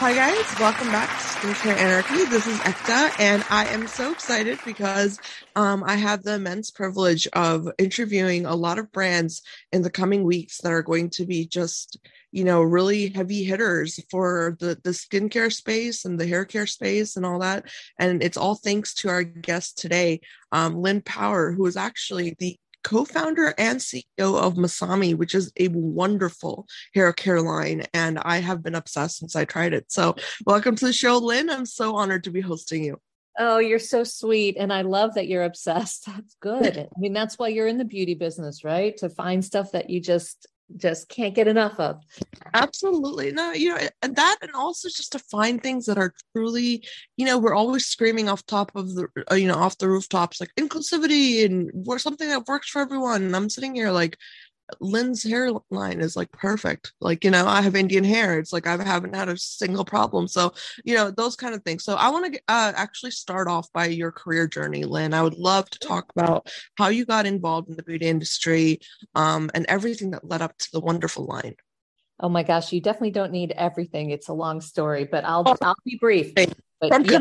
Hi guys, welcome back to Skincare Anarchy. This is Ekta, and I am so excited because um, I have the immense privilege of interviewing a lot of brands in the coming weeks that are going to be just, you know, really heavy hitters for the the skincare space and the hair care space and all that. And it's all thanks to our guest today, um, Lynn Power, who is actually the co-founder and CEO of Masami, which is a wonderful hair care line, and I have been obsessed since I tried it. So, welcome to the show, Lynn. I'm so honored to be hosting you. Oh, you're so sweet. And I love that you're obsessed. That's good. I mean, that's why you're in the beauty business, right? To find stuff that you just just can't get enough of. Absolutely. No, you know, and that and also just to find things that are truly, you know, we're always screaming off top of the uh, you know, off the rooftops like inclusivity and we're something that works for everyone. And I'm sitting here like Lynn's hairline is like perfect. Like, you know, I have Indian hair. It's like I haven't had a single problem. So, you know, those kind of things. So, I want to uh, actually start off by your career journey, Lynn. I would love to talk about how you got involved in the beauty industry um, and everything that led up to the wonderful line. Oh my gosh, you definitely don't need everything. It's a long story, but I'll I'll be brief. But yeah.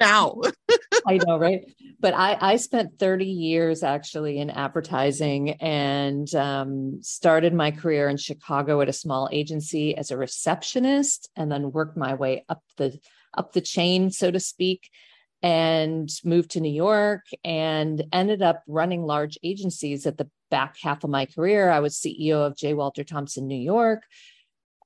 now. I know, right? But I, I spent 30 years actually in advertising and um, started my career in Chicago at a small agency as a receptionist and then worked my way up the up the chain, so to speak, and moved to New York and ended up running large agencies at the back half of my career. I was CEO of J. Walter Thompson New York,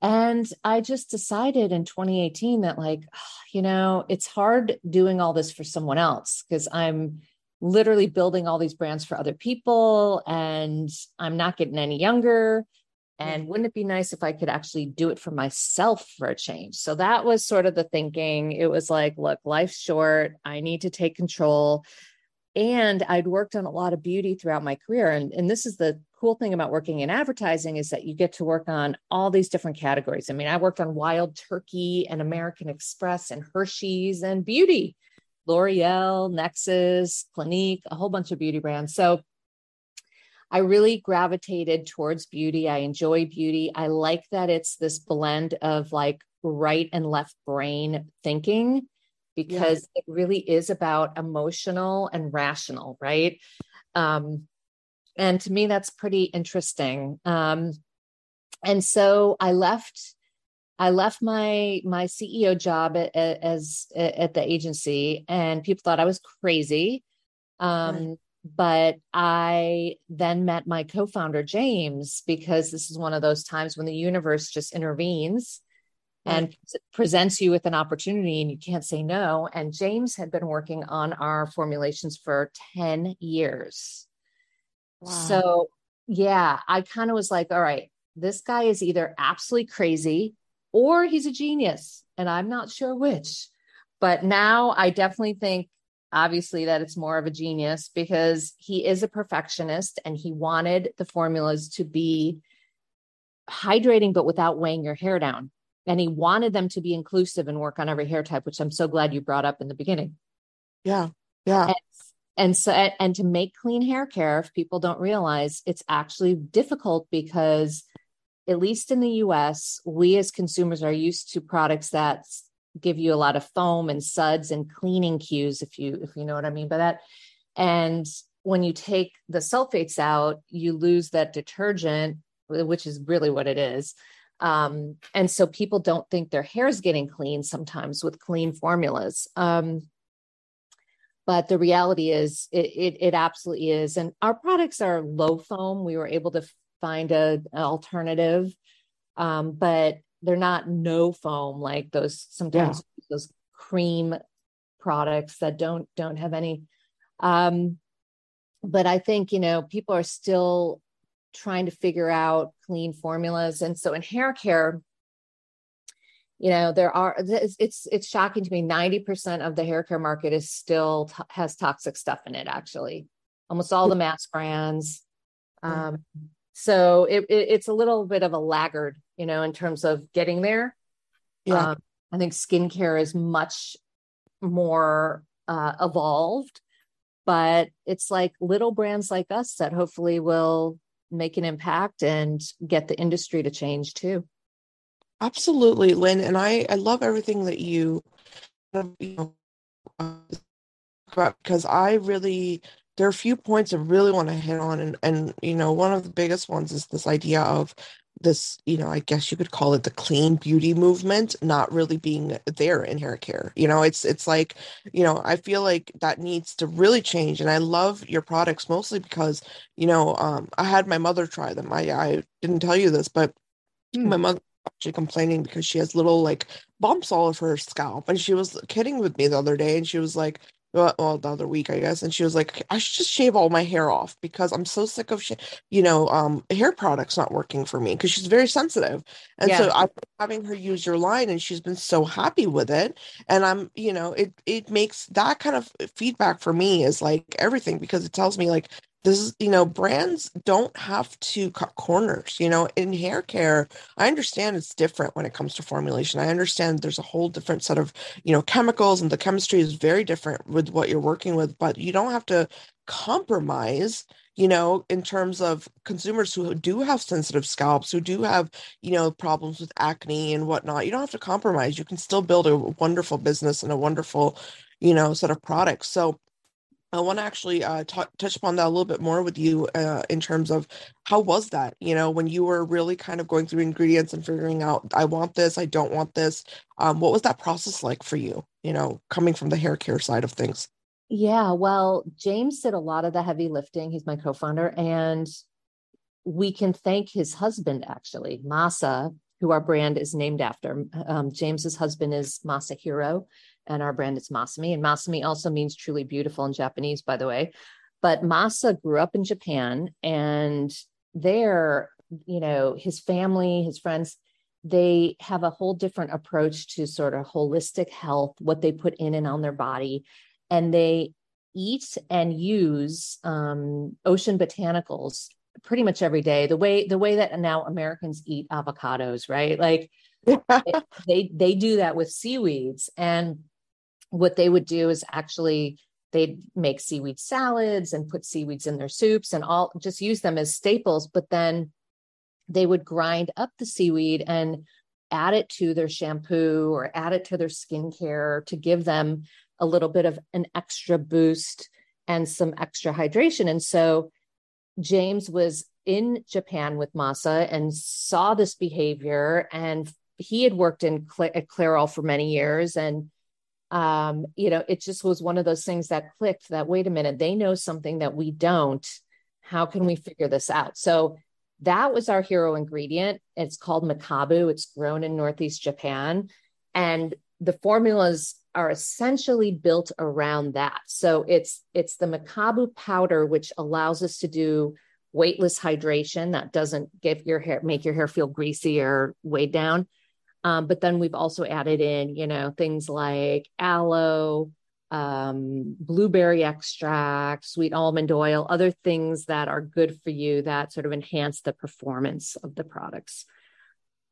and I just decided in 2018 that, like, you know, it's hard doing all this for someone else because I'm literally building all these brands for other people and I'm not getting any younger. And mm. wouldn't it be nice if I could actually do it for myself for a change? So that was sort of the thinking. It was like, look, life's short. I need to take control. And I'd worked on a lot of beauty throughout my career. And, and this is the cool thing about working in advertising is that you get to work on all these different categories. I mean, I worked on Wild Turkey and American Express and Hershey's and beauty, L'Oreal, Nexxus, Clinique, a whole bunch of beauty brands. So I really gravitated towards beauty. I enjoy beauty. I like that it's this blend of like right and left brain thinking because it really is about emotional and rational, right? Um, and to me that's pretty interesting. Um, and so i left i left my my ceo job at, at, as at the agency and people thought i was crazy. Um, right. but i then met my co-founder james because this is one of those times when the universe just intervenes and presents you with an opportunity and you can't say no. And james had been working on our formulations for 10 years so, yeah, I kind of was like, all right, this guy is either absolutely crazy or he's a genius. And I'm not sure which. But now I definitely think, obviously, that it's more of a genius because he is a perfectionist and he wanted the formulas to be hydrating, but without weighing your hair down. And he wanted them to be inclusive and work on every hair type, which I'm so glad you brought up in the beginning. Yeah. Yeah. And and so and to make clean hair care if people don't realize it's actually difficult because at least in the US we as consumers are used to products that give you a lot of foam and suds and cleaning cues if you if you know what I mean by that. And when you take the sulfates out you lose that detergent which is really what it is. Um, and so people don't think their hair is getting clean sometimes with clean formulas. Um, but the reality is it, it, it absolutely is. And our products are low foam. We were able to find a, an alternative um, but they're not no foam like those sometimes yeah. those cream products that don't don't have any. Um but i think you know people are still trying to figure out clean formulas. And so in hair care you know there are it's it's shocking to me 90% of the hair care market is still has toxic stuff in it actually. Almost all the mass brands um, so it, it, it's a little bit of a laggard you know in terms of getting there. Yeah. Um, i think skincare is much more uh, evolved but it's like little brands like us that hopefully will make an impact and get the industry to change too Absolutely, Lynn. And I, I love everything that you, you know, about because I really, there are a few points I really want to hit on. And, and, you know, one of the biggest ones is this idea of this, you know, I guess you could call it the clean beauty movement not really being there in hair care. You know, it's it's like, you know, I feel like that needs to really change. And I love your products mostly because, you know, um, I had my mother try them. I I didn't tell you this, but my hmm. mother actually complaining because she has little like bumps all over her scalp. And she was kidding with me the other day and she was like, well, the other week, I guess. And she was like, I should just shave all my hair off because I'm so sick of, sh- you know, um, hair products not working for me because she's very sensitive. And yeah. so I'm having her use your line and she's been so happy with it. And I'm, you know, it, it makes that kind of feedback for me is like everything because it tells me like, this is you know brands don't have to cut corners you know in hair care i understand it's different when it comes to formulation. I understand there's a whole different set of you know chemicals and the chemistry is very different with what you're working with but you don't have to compromise you know in terms of consumers who do have sensitive scalps who do have you know problems with acne and whatnot. You don't have to compromise. You can still build a wonderful business and a wonderful you know set of products. So I want to actually uh, t- touch upon that a little bit more with you uh, in terms of how was that, you know, when you were really kind of going through ingredients and figuring out, I want this, I don't want this. Um, what was that process like for you, you know, coming from the hair care side of things? Yeah, well, James did a lot of the heavy lifting. He's my co founder. And we can thank his husband, actually, Masa, who our brand is named after. Um, James's husband is Masahiro and our brand is Masami. And Masami also means truly beautiful in Japanese, by the way. But Masa grew up in Japan, and there, you know, his family, his friends, they have a whole different approach to sort of holistic health, what they put in and on their body. And they eat and use um, ocean botanicals pretty much every day the way the way that now americans eat avocados right like they they do that with seaweeds and what they would do is actually they'd make seaweed salads and put seaweeds in their soups and all just use them as staples but then they would grind up the seaweed and add it to their shampoo or add it to their skincare to give them a little bit of an extra boost and some extra hydration. And so James was in Japan with Masa and saw this behavior and he had worked in Cl- at Clairol for many years and um, you know, it just was one of those things that clicked that wait a minute, they know something that we don't. How can we figure this out? So that was our hero ingredient. It's called Mekabu. It's grown in Northeast Japan. And the formulas are essentially built around that. So it's it's the Mekabu powder, which allows us to do weightless hydration that doesn't give your hair make your hair feel greasy or weighed down um, but then we've also added in, you know, things like aloe, um, blueberry extract, sweet almond oil, other things that are good for you that sort of enhance the performance of the products.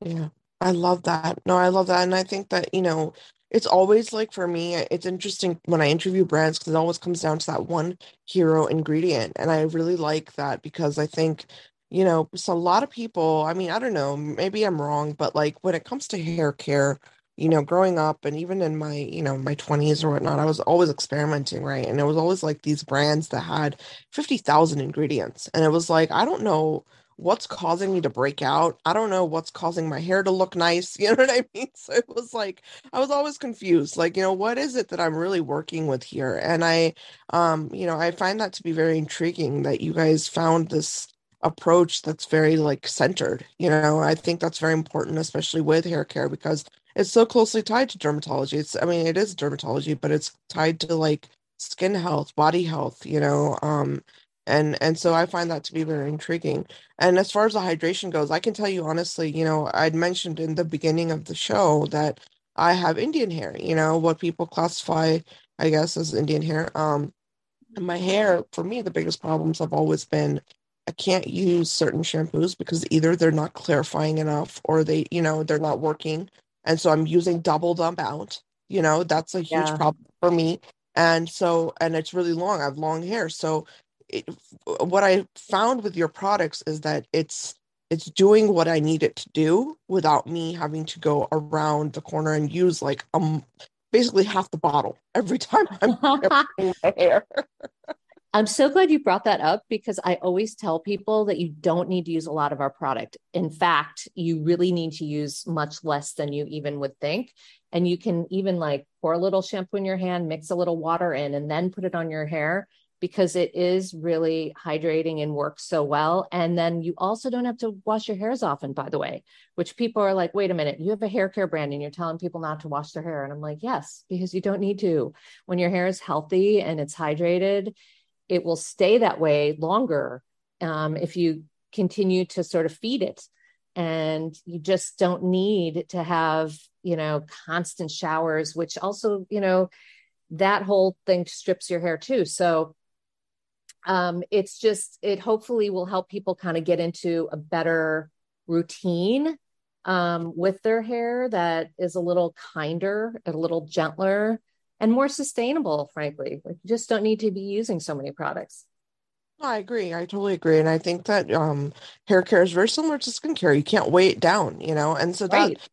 Yeah, I love that. No, I love that. And I think that, you know, it's always like for me, it's interesting when I interview brands because it always comes down to that one hero ingredient. And I really like that because I think you know so a lot of people i mean i don't know maybe i'm wrong but like when it comes to hair care you know growing up and even in my you know my 20s or whatnot i was always experimenting right and it was always like these brands that had 50000 ingredients and it was like i don't know what's causing me to break out i don't know what's causing my hair to look nice you know what i mean so it was like i was always confused like you know what is it that i'm really working with here and i um you know i find that to be very intriguing that you guys found this approach that's very like centered you know i think that's very important especially with hair care because it's so closely tied to dermatology. It's I mean it is dermatology, but it's tied to like skin health, body health, you know. Um and and so I find that to be very intriguing. And as far as the hydration goes, I can tell you honestly, you know, I'd mentioned in the beginning of the show that I have Indian hair, you know, what people classify, I guess, as Indian hair. Um my hair, for me, the biggest problems have always been I can't use certain shampoos because either they're not clarifying enough or they, you know, they're not working. And so I'm using double the amount. You know, that's a huge yeah. problem for me. And so, and it's really long. I have long hair. So, it, what I found with your products is that it's it's doing what I need it to do without me having to go around the corner and use like um basically half the bottle every time I'm my hair. I'm so glad you brought that up because I always tell people that you don't need to use a lot of our product. In fact, you really need to use much less than you even would think. And you can even like pour a little shampoo in your hand, mix a little water in, and then put it on your hair because it is really hydrating and works so well. And then you also don't have to wash your hairs often, by the way, which people are like, wait a minute, you have a hair care brand and you're telling people not to wash their hair. And I'm like, yes, because you don't need to. When your hair is healthy and it's hydrated, it will stay that way longer um, if you continue to sort of feed it. And you just don't need to have, you know, constant showers, which also, you know, that whole thing strips your hair too. So um, it's just, it hopefully will help people kind of get into a better routine um, with their hair that is a little kinder, a little gentler, and more sustainable, frankly. Like you just don't need to be using so many products. I agree. I totally agree. And I think that um, hair care is very similar to skincare. You can't weigh it down, you know? And so right. that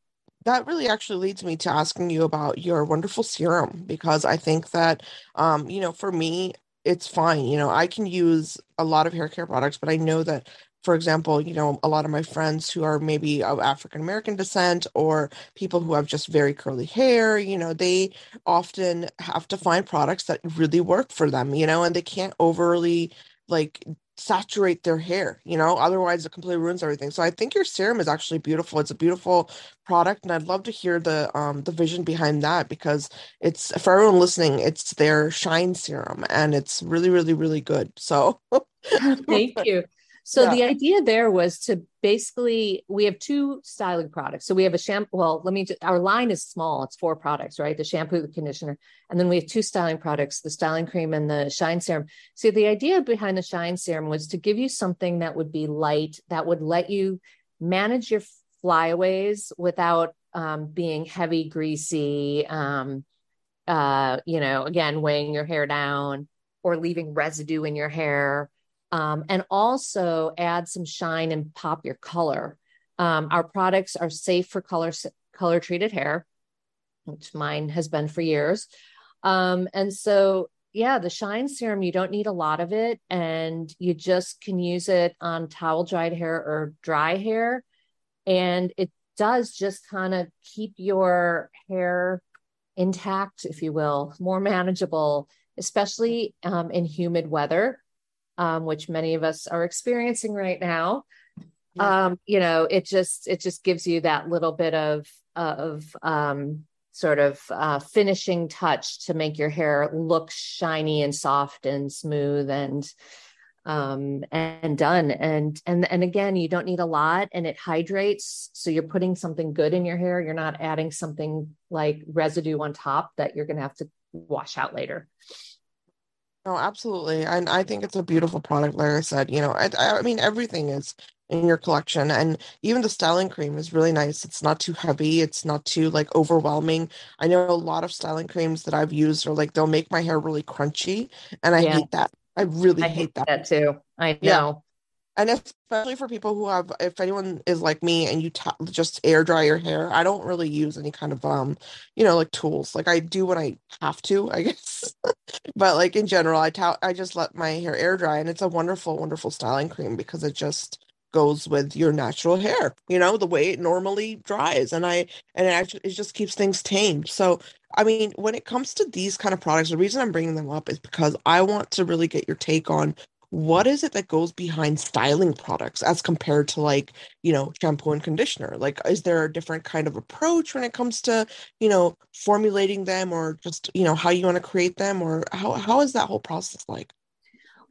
that really actually leads me to asking you about your wonderful serum because I think that um, you know, for me, it's fine. You know, I can use a lot of hair care products, but I know that for example, you know, a lot of my friends who are maybe of African American descent or people who have just very curly hair, you know, they often have to find products that really work for them, you know, and they can't overly like saturate their hair, you know, otherwise it completely ruins everything. So I think your serum is actually beautiful. It's a beautiful product and I'd love to hear the um the vision behind that because it's for everyone listening, it's their shine serum and it's really really really good. So Thank you. So yeah. the idea there was to basically we have two styling products. So we have a shampoo. Well, let me. Just, our line is small. It's four products, right? The shampoo, the conditioner, and then we have two styling products: the styling cream and the shine serum. So the idea behind the shine serum was to give you something that would be light, that would let you manage your flyaways without um, being heavy, greasy. Um, uh, you know, again, weighing your hair down or leaving residue in your hair um, and also add some shine and pop your color. Um, our products are safe for color color treated hair, which mine has been for years. Um, and so, yeah, the shine serum, you don't need a lot of it, and you just can use it on towel dried hair or dry hair. And it does just kind of keep your hair intact, if you will, more manageable, especially um, in humid weather um, which many of us are experiencing right now. Yeah. um, you know it just it just gives you that little bit of of um, sort of uh, finishing touch to make your hair look shiny and soft and smooth and um and done. And and and again you don't need a lot and it hydrates. So you're putting something good in your hair. You're not adding something like residue on top that you're going to have to wash out later no, absolutely. And I think it's a beautiful product. Like I said, you know, I, I mean, everything is in your collection. And even the styling cream is really nice. It's not too heavy. It's not too like overwhelming. I know a lot of styling creams that I've used are like, they'll make my hair really crunchy. And I yeah. hate that. I really I hate, hate that. that too. I know. Yeah and especially for people who have if anyone is like me and you t- just air dry your hair i don't really use any kind of um you know like tools. Like i do when i have to i guess. But like in general i i just let my hair air dry and it's a wonderful wonderful styling cream because it just goes with your natural hair you know the way it normally dries. And i and it actually it just keeps things tamed so i mean when it comes to these kind of products the reason i'm bringing them up is because i want to really get your take on what is it that goes behind styling products as compared to like you know shampoo and conditioner like is there a different kind of approach when it comes to you know formulating them or just you know how you want to create them or how how is that whole process like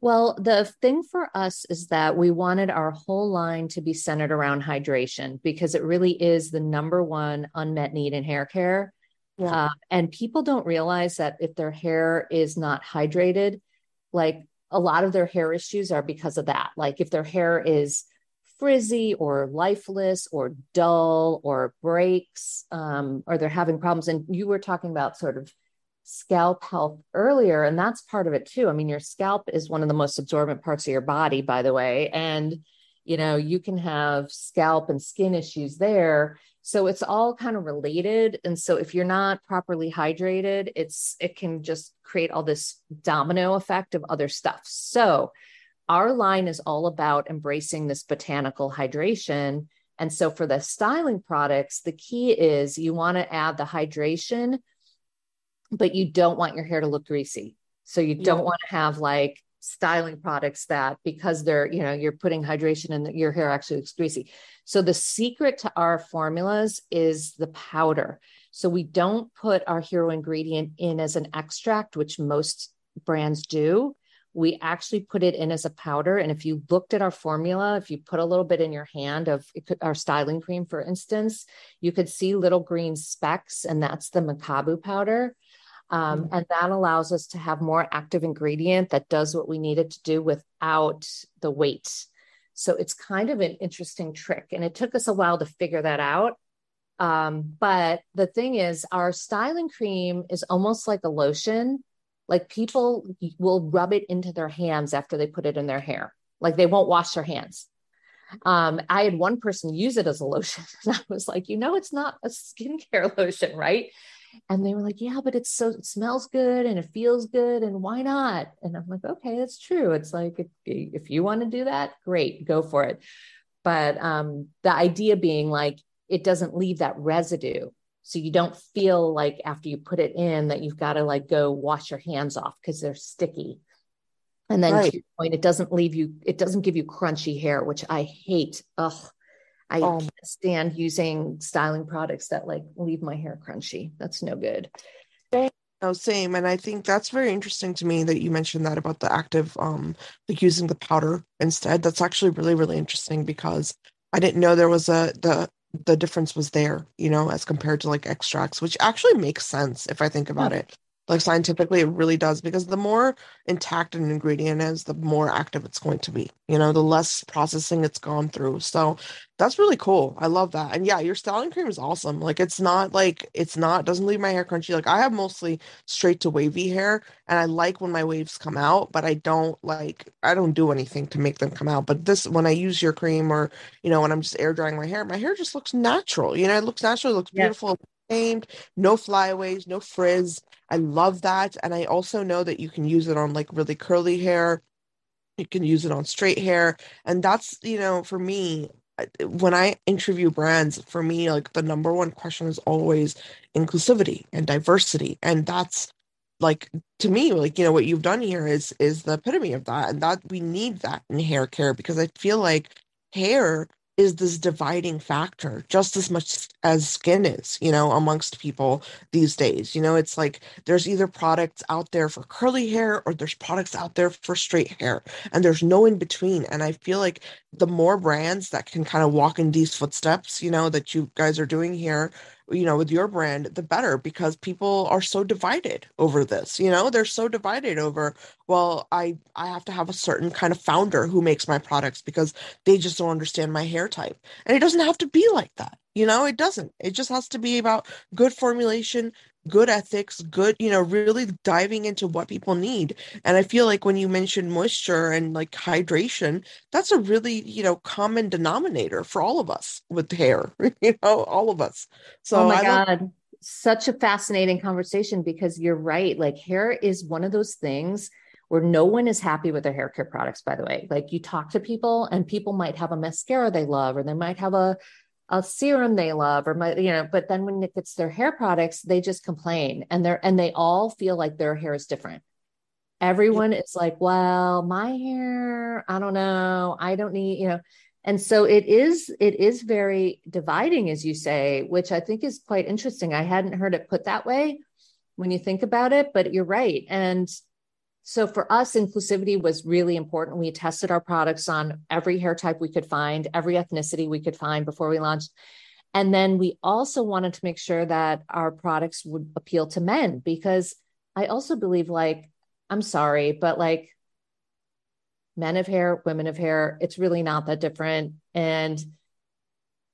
well, the thing for us is that we wanted our whole line to be centered around hydration because it really is the number one unmet need in hair care. Yeah. Uh, and people don't realize that if their hair is not hydrated, like a lot of their hair issues are because of that. Like if their hair is frizzy or lifeless or dull or breaks, um, or they're having problems. And you were talking about sort of scalp health earlier, and that's part of it too. I mean, your scalp is one of the most absorbent parts of your body, by the way. And you know, you can have scalp and skin issues there so it's all kind of related and so if you're not properly hydrated it's it can just create all this domino effect of other stuff so our line is all about embracing this botanical hydration and so for the styling products the key is you want to add the hydration but you don't want your hair to look greasy so you don't yeah. want to have like styling products that because they're you know you're putting hydration in your hair actually looks greasy. So the secret to our formulas is the powder. So we don't put our hero ingredient in as an extract which most brands do. We actually put it in as a powder. And if you looked at our formula if you put a little bit in your hand of could, our styling cream for instance you could see little green specks and that's the Mekabu powder um, mm-hmm. And that allows us to have more active ingredient that does what we need it to do without the weight. So it's kind of an interesting trick. And it took us a while to figure that out. Um, but the thing is, our styling cream is almost like a lotion. Like people will rub it into their hands after they put it in their hair. Like they won't wash their hands. Um, I had one person use it as a lotion. And I was like, you know, it's not a skincare lotion, right? And they were like, yeah, but it's so, it smells good and it feels good. And why not? And I'm like, okay, that's true. It's like, if, if you want to do that, great, go for it. But um, the idea being like, it doesn't leave that residue. So you don't feel like after you put it in that you've got to like go wash your hands off because they're sticky. And then right. to your point, it doesn't leave you, it doesn't give you crunchy hair, which I hate. Ugh, I um, can't stand using styling products that like leave my hair crunchy. That's no good. No, same. And I think that's very interesting to me that you mentioned that about the active, um, like using the powder instead. That's actually really, really interesting because I didn't know there was a the the difference was there, you know, as compared to like extracts, which actually makes sense if I think about yeah. it like scientifically it really does because the more intact an ingredient is the more active it's going to be you know the less processing it's gone through. So that's really cool. I love that. And yeah your styling cream is awesome. Like it's not like it's not doesn't leave my hair crunchy. Like i have mostly straight to wavy hair and i like when my waves come out but i don't like i don't do anything to make them come out. But this when i use your cream or you know when i'm just air drying my hair my hair just looks natural. You know it looks natural it looks beautiful tamed, no flyaways, no frizz. I love that. And I also know that you can use it on like really curly hair. You can use it on straight hair. And that's, you know, for me, when I interview brands, for me, like the number one question is always inclusivity and diversity. And that's like to me like you know what you've done here is is the epitome of that and that we need that in hair care because i feel like hair is this dividing factor just as much as skin is, you know, amongst people these days. You know, it's like there's either products out there for curly hair or there's products out there for straight hair, and there's no in between. And I feel like the more brands that can kind of walk in these footsteps, you know, that you guys are doing here, you know with your brand the better because people are so divided over this you know? They're so divided over well i i have to have a certain kind of founder who makes my products because they just don't understand my hair type. And it doesn't have to be like that you know? It doesn't. It just has to be about good formulation good ethics, good, you know, really diving into what people need. And I feel like when you mention moisture and like hydration, that's a really, you know, common denominator for all of us with hair, you know, all of us. So, oh my I God. Such a fascinating conversation because you're right. Like, hair is one of those things where no one is happy with their hair care products, by the way. Like, you talk to people, and people might have a mascara they love, or they might have a a serum they love or my you know but then when it gets their hair products they just complain and they're and they all feel like their hair is different. Everyone is like well my hair i don't know i don't need you know. And so it is it is very dividing as you say which i think is quite interesting. I hadn't heard it put that way when you think about it but you're right. And so for us inclusivity was really important we tested our products on every hair type we could find every ethnicity we could find before we launched and then we also wanted to make sure that our products would appeal to men because i also believe like i'm sorry but like men of hair, women of hair. It's really not that different. And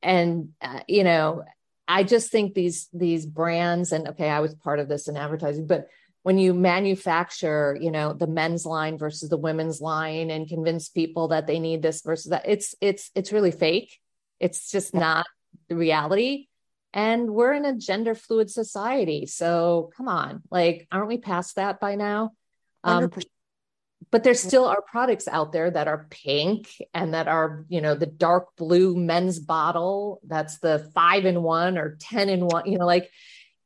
and uh, you know, I just think these these brands and okay, I was part of this in advertising, but when you manufacture, you know, the men's line versus the women's line and convince people that they need this versus that, it's it's it's really fake. It's just not the reality. And we're in a gender fluid society. So come on, like, aren't we past that by now? Um, but there still are products out there that are pink and that are you know the dark blue men's bottle that's the five in one or 10 in one you know like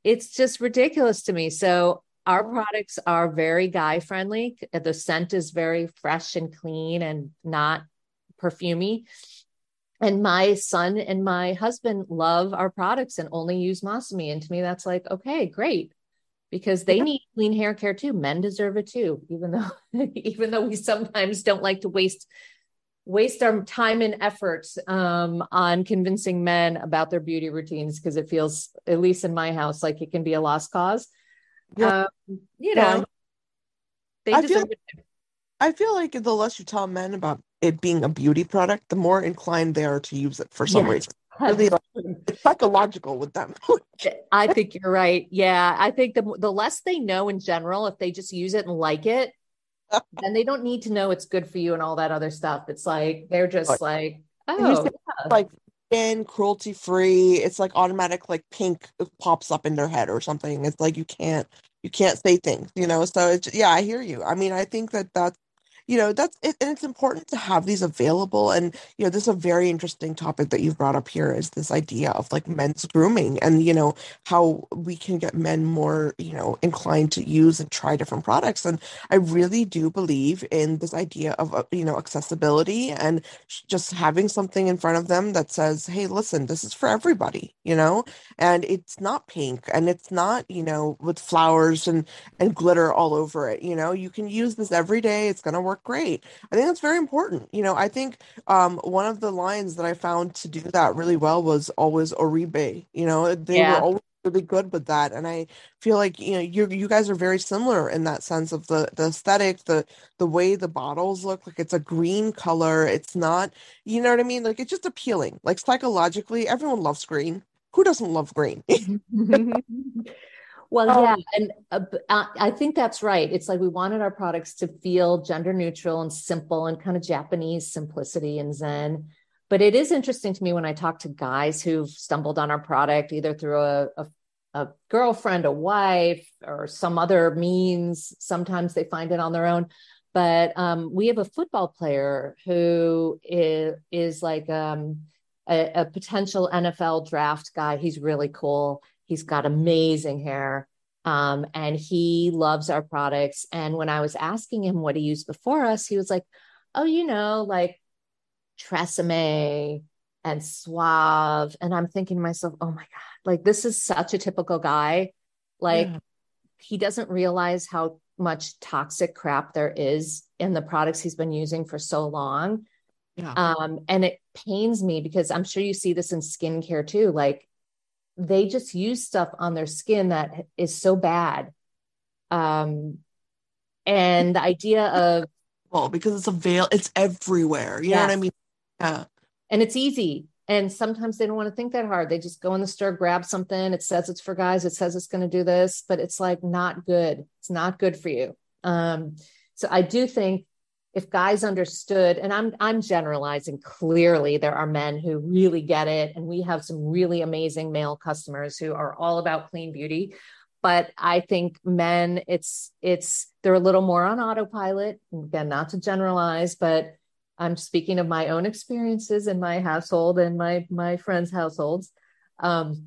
it's just ridiculous to me so our products are very guy friendly the scent is very fresh and clean and not perfumy and my son and my husband love our products and only use Masami and to me that's like okay great. Because they need clean hair care too. Men deserve it too, even though even though we sometimes don't like to waste waste our time and effort um, on convincing men about their beauty routines. Because it feels, at least in my house, like it can be a lost cause. Yeah. Um, you know, yeah. they I feel, I feel like the less you tell men about it being a beauty product, the more inclined they are to use it for some yes. reason really it's psychological with them. I think you're right. Yeah, I think the the less they know in general, if they just use it and like it, then they don't need to know it's good for you and all that other stuff. It's like they're just like, like oh, yeah. like in cruelty free. It's like automatic, like pink uh, pops up in their head or something. It's like you can't you can't say things, you know. So it's yeah, I hear you. I mean, I think that that's you know that's it, and it's important to have these available and you know this is a very interesting topic that you've brought up here is this idea of like men's grooming and you know how we can get men more you know inclined to use and try different products and i really do believe in this idea of uh, you know accessibility and just having something in front of them that says hey listen this is for everybody you know? And it's not pink and it's not you know with flowers and and glitter all over it you know? You can use this every day it's going to work work great. I think that's very important. You know, I think um, one of the lines that I found to do that really well was always Oribe. You know, they yeah. were always really good with that, and I feel like you know you you guys are very similar in that sense of the the aesthetic, the the way the bottles look. Like it's a green color. It's not, you know what I mean? Like it's just appealing. Like psychologically, everyone loves green. Who doesn't love green? Well, oh. yeah, and uh, uh, I think that's right. It's like we wanted our products to feel gender neutral and simple and kind of Japanese simplicity and zen. But it is interesting to me when I talk to guys who've stumbled on our product either through a, a, a girlfriend, a wife, or some other means. Sometimes they find it on their own. But um, we have a football player who is, is like um, a, a potential NFL draft guy. He's really cool He's got amazing hair. Um, and he loves our products. And when I was asking him what he used before us, he was like, Oh, you know, like Tresemme and Suave. And I'm thinking to myself, Oh my God, like this is such a typical guy. Like yeah. he doesn't realize how much toxic crap there is in the products he's been using for so long. Yeah. Um, and it pains me because I'm sure you see this in skincare too. Like they just use stuff on their skin that is so bad. Um, and the idea of well, because it's a veil, it's everywhere. You know what I mean? Yeah. And it's easy. And sometimes they don't want to think that hard. They just go in the store, grab something. It says it's for guys. It says it's going to do this, but it's like not good. It's not good for you. Um, so I do think if guys understood and i'm i'm generalizing clearly there are men who really get it and we have some really amazing male customers who are all about clean beauty but i think men it's it's they're a little more on autopilot again not to generalize but i'm speaking of my own experiences in my household and my my friends households um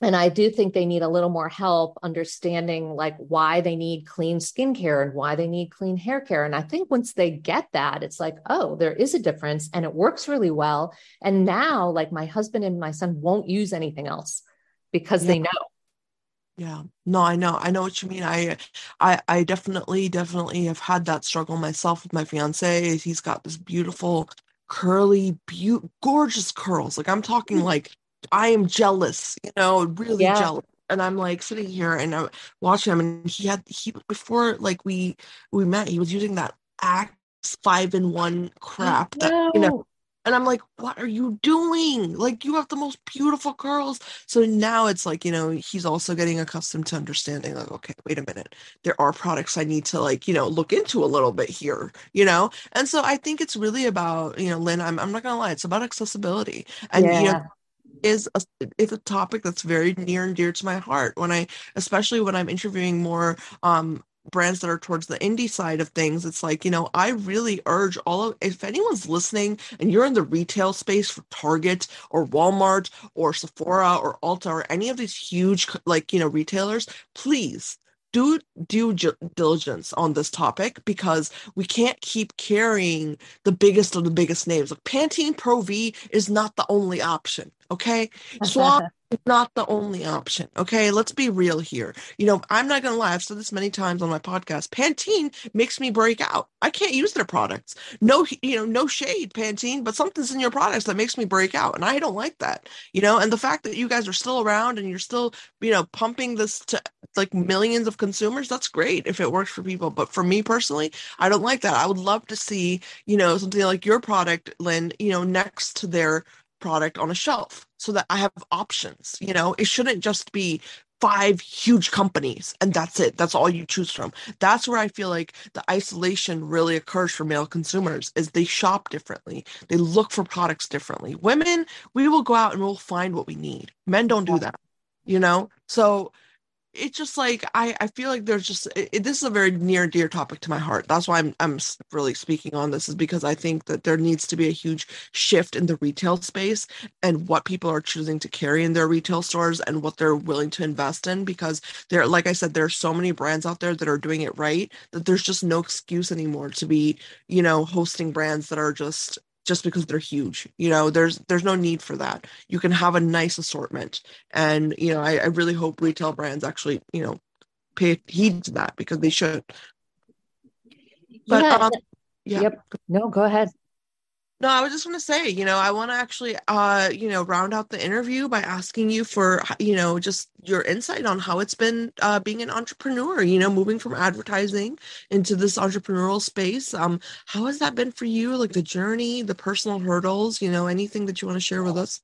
and I do think they need a little more help understanding like why they need clean skincare and why they need clean hair care. And I think once they get that, it's like, oh, there is a difference and it works really well. And now, like my husband and my son won't use anything else because yeah. they know. Yeah. No, I know. I know what you mean. I I I definitely, definitely have had that struggle myself with my fiance. He's got this beautiful, curly, be- gorgeous curls. Like I'm talking mm. like I am jealous, you know, really yeah. jealous. And I'm like sitting here and I'm watching him, and he had he before like we we met, he was using that Axe five in one crap that you know. And I'm like, what are you doing? Like, you have the most beautiful curls. So now it's like, you know, he's also getting accustomed to understanding, like, okay, wait a minute. There are products I need to, like, you know, look into a little bit here, you know? And so I think it's really about, you know, Lynn, I'm, I'm not going to lie, it's about accessibility. And, yeah. you know, is a, it's a topic that's very near and dear to my heart when i especially when i'm interviewing more um brands that are towards the indie side of things. It's like you know i really urge all of if anyone's listening and you're in the retail space for target or walmart or sephora or ulta or any of these huge like you know retailers please do due diligence on this topic because we can't keep carrying the biggest of the biggest names. Like Pantene Pro V is not the only option. Okay, Suave not the only option. Okay, let's be real here. You know, I'm not gonna lie. I've said this many times on my podcast. Pantene makes me break out. I can't use their products. No, you know, no shade, Pantene, but something's in your products that makes me break out, and I don't like that. You know, and the fact that you guys are still around and you're still, you know, pumping this to like millions of consumers, that's great if it works for people. But for me personally, I don't like that. I would love to see, you know, something like your product, Lynn, you know, next to their product on a shelf so that I have options. You know, it shouldn't just be five huge companies and that's it. That's all you choose from. That's where I feel like the isolation really occurs for male consumers is they shop differently. They look for products differently. Women, we will go out and we'll find what we need. Men don't do that. You know? So it's just like I, I feel like there's just it, this is a very near and dear topic to my heart. That's why I'm I'm really speaking on this is because I think that there needs to be a huge shift in the retail space and what people are choosing to carry in their retail stores and what they're willing to invest in because there like I said there are so many brands out there that are doing it right that there's just no excuse anymore to be, you know, hosting brands that are just just because they're huge you know there's there's no need for that you can have a nice assortment and you know i, I really hope retail brands actually you know pay heed to that because they should but yeah. Um, yeah. yep no go ahead no, I was just going to say, you know, I want to actually, uh, you know, round out the interview by asking you for, you know, just your insight on how it's been uh, being an entrepreneur. You know, moving from advertising into this entrepreneurial space. Um, how has that been for you? Like the journey, the personal hurdles. You know, anything that you want to share with us?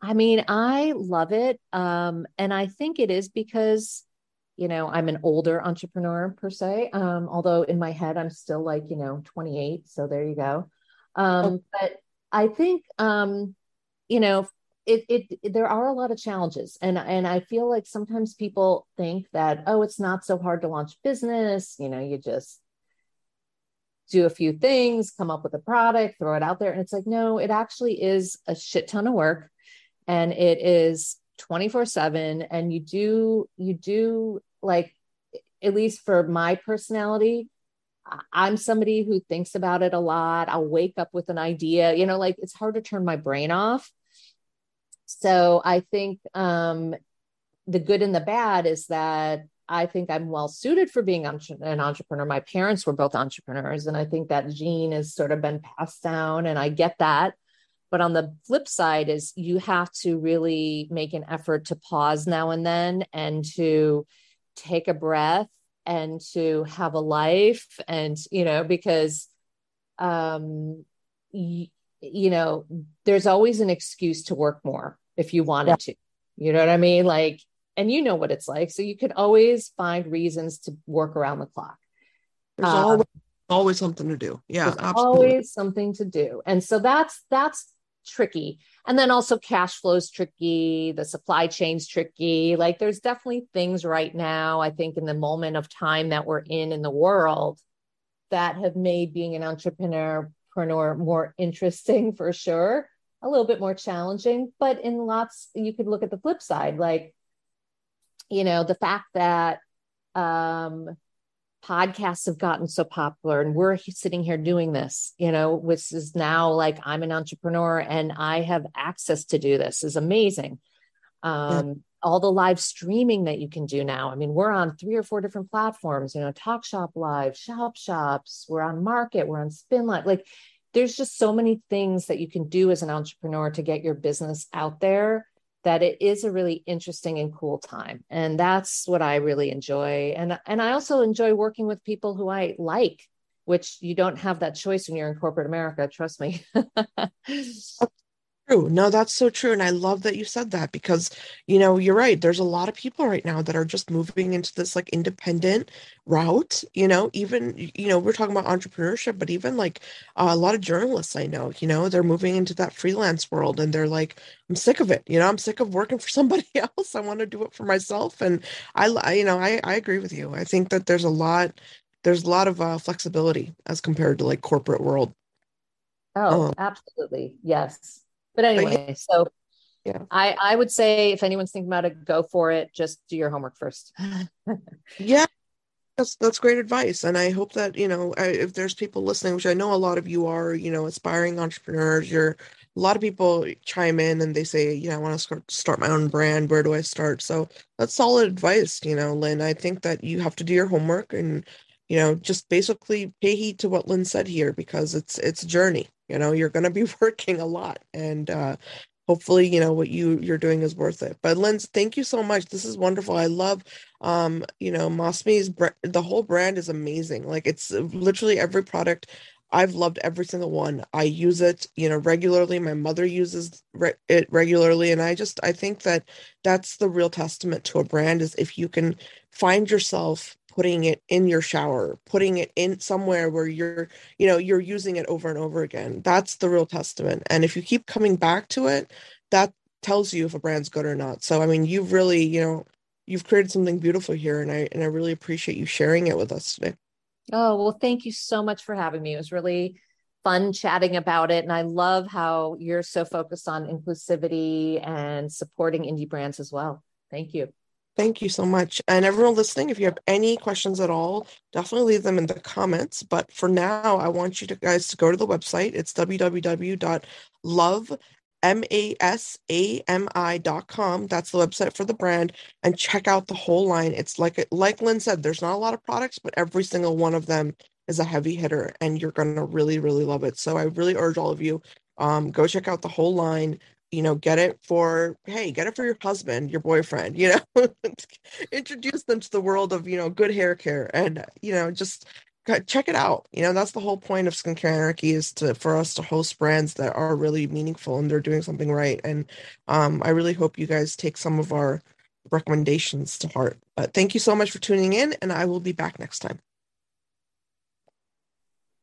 I mean, I love it, um, and I think it is because you know i'm an older entrepreneur per se um, although in my head i'm still like you know 28 so there you go um. But I think, um, you know, it, it there are a lot of challenges and and i feel like sometimes people think that oh it's not so hard to launch business you know you just do a few things come up with a product throw it out there and it's like no it actually is a shit ton of work and it is 24 7 and you do you do like at least for my personality I'm somebody who thinks about it a lot. I'll wake up with an idea, you know, like it's hard to turn my brain off. So I think um, the good and the bad is that I think I'm well suited for being an entrepreneur. My parents were both entrepreneurs, and I think that gene has sort of been passed down, and I get that. But on the flip side, is you have to really make an effort to pause now and then and to take a breath and to have a life and you know because um y- you know there's always an excuse to work more if you wanted yeah. to you know what i mean? Like and you know what it's like. So you can always find reasons to work around the clock. There's um, always, always something to do. Yeah always something to do. And so that's that's tricky. And then also cash flows tricky, the supply chain's tricky. Like there's definitely things right now, I think, in the moment of time that we're in in the world that have made being an entrepreneur more interesting for sure. a little bit more challenging. But in lots, you could look at the flip side, like, you know, the fact that um, podcasts have gotten so popular and we're sitting here doing this, you know, which is now like I'm an entrepreneur and I have access to do this is amazing. Um, yeah. All the live streaming that you can do now. I mean, we're on three or four different platforms, you know, Talk Shop Live, Shop Shops, we're on Market, we're on Spin Live. Like, there's just so many things that you can do as an entrepreneur to get your business out there that it is a really interesting and cool time. And that's what i really enjoy. And and i also enjoy working with people who i like which you don't have that choice when you're in corporate america trust me true. No, that's so true. And I love that you said that because, you know, you're right. There's a lot of people right now that are just moving into this like independent route, you know, even, you know, we're talking about entrepreneurship, but even like uh, a lot of journalists I know, you know, they're moving into that freelance world and they're like, I'm sick of it. You know, I'm sick of working for somebody else. I want to do it for myself. And I, I you know, I, I agree with you. I think that there's a lot, there's a lot of uh, flexibility as compared to like corporate world. Oh, um, absolutely. Yes. But anyway, so yeah, I I would say if anyone's thinking about it, go for it. Just do your homework first. yeah, that's that's great advice, and I hope that you know if there's people listening, which I know a lot of you are, you know, aspiring entrepreneurs. You're a lot of people chime in and they say, you know, I want to start start my own brand. Where do I start? So that's solid advice, you know, Lynn. I think that you have to do your homework and you know just basically pay heed to what Lynn said here because it's it's a journey you know you're going to be working a lot and uh hopefully you know what you you're doing is worth it. But lynn thank you so much. This is wonderful. I love um you know Masami's the whole brand is amazing. Like it's literally every product i've loved every single one. I use it you know regularly. My mother uses re- it regularly and i just i think that that's the real testament to a brand is if you can find yourself putting it in your shower putting it in somewhere where you're you know you're using it over and over again. That's the real testament. And if you keep coming back to it that tells you if a brand's good or not. So i mean you've really you know you've created something beautiful here and i and i really appreciate you sharing it with us today. Oh well thank you so much for having me. It was really fun chatting about it and i love how you're so focused on inclusivity and supporting indie brands as well. Thank you Thank you so much. And everyone listening, if you have any questions at all, definitely leave them in the comments. But for now, I want you to guys to go to the website. It's www.lovemasami.com. That's the website for the brand and check out the whole line. It's like like Lynn said, there's not a lot of products, but every single one of them is a heavy hitter and you're going to really really love it. So I really urge all of you um, go check out the whole line you know get it for hey get it for your husband your boyfriend you know introduce them to the world of you know good hair care and you know just check it out you know that's the whole point of skincare anarchy is to for us to host brands that are really meaningful and they're doing something right and um, i really hope you guys take some of our recommendations to heart but thank you so much for tuning in and i will be back next time